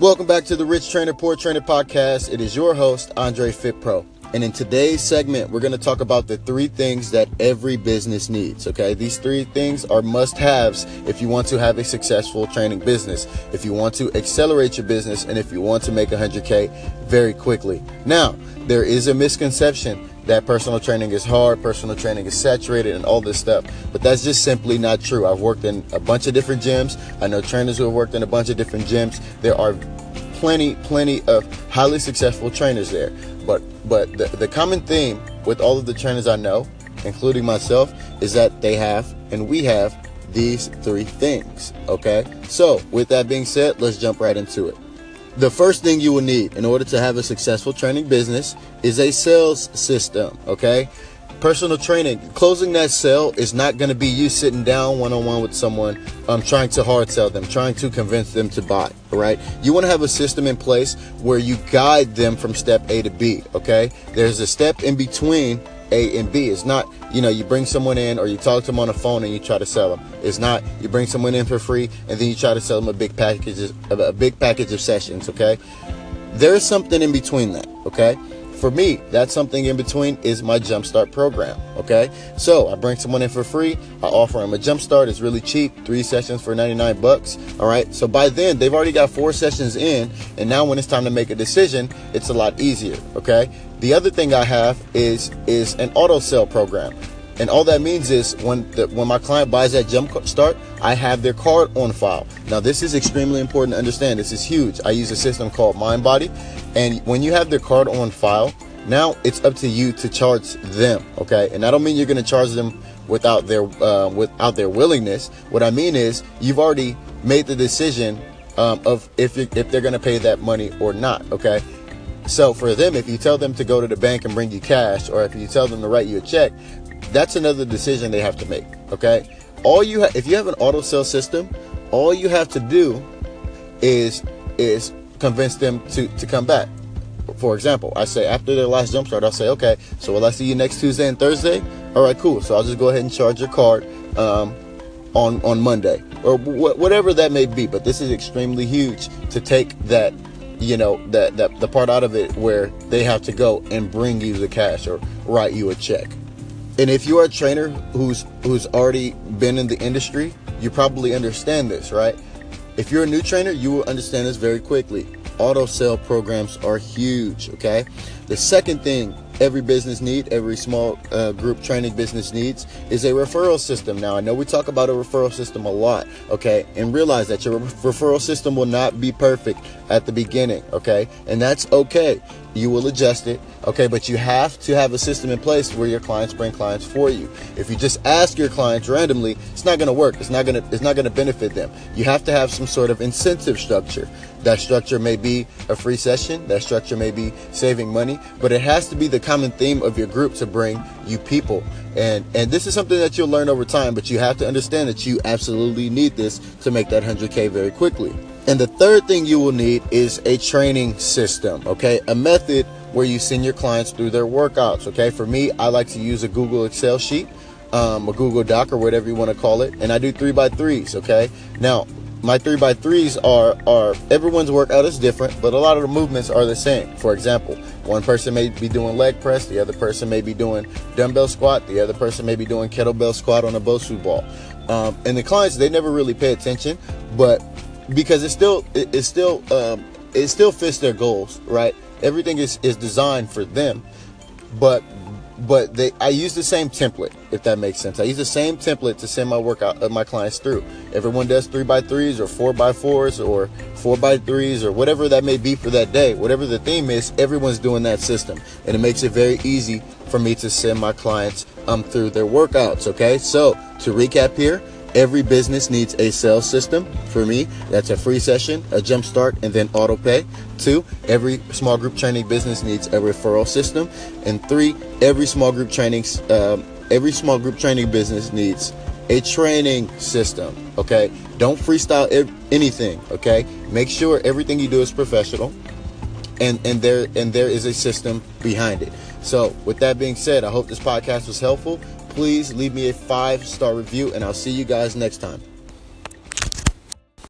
Welcome back to the Rich Trainer, Poor Trainer podcast. It is your host, Andre FitPro. And in today's segment, we're going to talk about the three things that every business needs. Okay. These three things are must haves if you want to have a successful training business, if you want to accelerate your business, and if you want to make 100K very quickly. Now, there is a misconception that personal training is hard, personal training is saturated, and all this stuff. But that's just simply not true. I've worked in a bunch of different gyms. I know trainers who have worked in a bunch of different gyms. There are plenty, plenty of highly successful trainers there. But but the, the common theme with all of the trainers I know, including myself, is that they have and we have these three things. Okay? So with that being said, let's jump right into it. The first thing you will need in order to have a successful training business is a sales system, okay? personal training. Closing that sale is not going to be you sitting down one-on-one with someone um, trying to hard sell them trying to convince them to buy right? You want to have a system in place where you guide them from step a to b okay? There's a step in between a and b. It's not you know you bring someone in or you talk to them on the phone and you try to sell them. It's not you bring someone in for free and then you try to sell them a big package a big package of sessions okay? There's something in between that okay for me, that's something in between is my Jumpstart program. Okay. So I bring someone in for free. I offer them a Jumpstart. It's really cheap. Three sessions for 99 bucks. All right. So by then they've already got four sessions in. And now when it's time to make a decision, it's a lot easier. Okay. The other thing I have is, is an auto sell program. And all that means is when the, when my client buys that jump start, I have their card on file. Now this is extremely important to understand. This is huge. I use a system called MindBody, and when you have their card on file, now it's up to you to charge them. Okay, and I don't mean you're going to charge them without their uh, without their willingness. What I mean is you've already made the decision um, of if if they're going to pay that money or not. Okay. So for them, if you tell them to go to the bank and bring you cash, or if you tell them to write you a check, that's another decision they have to make. Okay. All you ha- if you have an auto sell system, all you have to do is is convince them to to come back. For example, I say after their last jump start, I'll say, okay, so will I see you next Tuesday and Thursday? All right, cool. So I'll just go ahead and charge your card um, on on Monday or wh- whatever that may be. But this is extremely huge to take that you know that that the part out of it where they have to go and bring you the cash or write you a check. And if you are a trainer who's who's already been in the industry, you probably understand this, right? If you're a new trainer, you will understand this very quickly. Auto sale programs are huge, okay? The second thing every business need, every small uh, group training business needs is a referral system. Now, I know we talk about a referral system a lot, okay? And realize that your referral system will not be perfect at the beginning, okay? And that's okay. You will adjust it, okay? But you have to have a system in place where your clients bring clients for you. If you just ask your clients randomly, it's not going to work. It's not going to it's not going to benefit them. You have to have some sort of incentive structure. That structure may be a free session, that structure may be saving money, but it has to be the common theme of your group to bring you people. And and this is something that you'll learn over time, but you have to understand that you absolutely need this to make that 100k very quickly. And the third thing you will need is a training system, okay? A method where you send your clients through their workouts, okay? For me, I like to use a Google Excel sheet, um, a Google Doc, or whatever you want to call it, and I do three by threes, okay? Now, my three by threes are are everyone's workout is different, but a lot of the movements are the same. For example, one person may be doing leg press, the other person may be doing dumbbell squat, the other person may be doing kettlebell squat on a Bosu ball. Um, and the clients they never really pay attention, but because it still it, it still um, it still fits their goals, right? Everything is is designed for them, but but they I use the same template if that makes sense. I use the same template to send my workout uh, my clients through. Everyone does three by threes or four by fours or four by threes or whatever that may be for that day. Whatever the theme is, everyone's doing that system, and it makes it very easy for me to send my clients um through their workouts. Okay, so to recap here. Every business needs a sales system. For me, that's a free session, a jump start, and then auto pay. Two, every small group training business needs a referral system. And three, every small group training um, every small group training business needs a training system. Okay, don't freestyle anything. Okay, make sure everything you do is professional, and and there and there is a system behind it. So, with that being said, I hope this podcast was helpful please leave me a five star review, and I'll see you guys next time.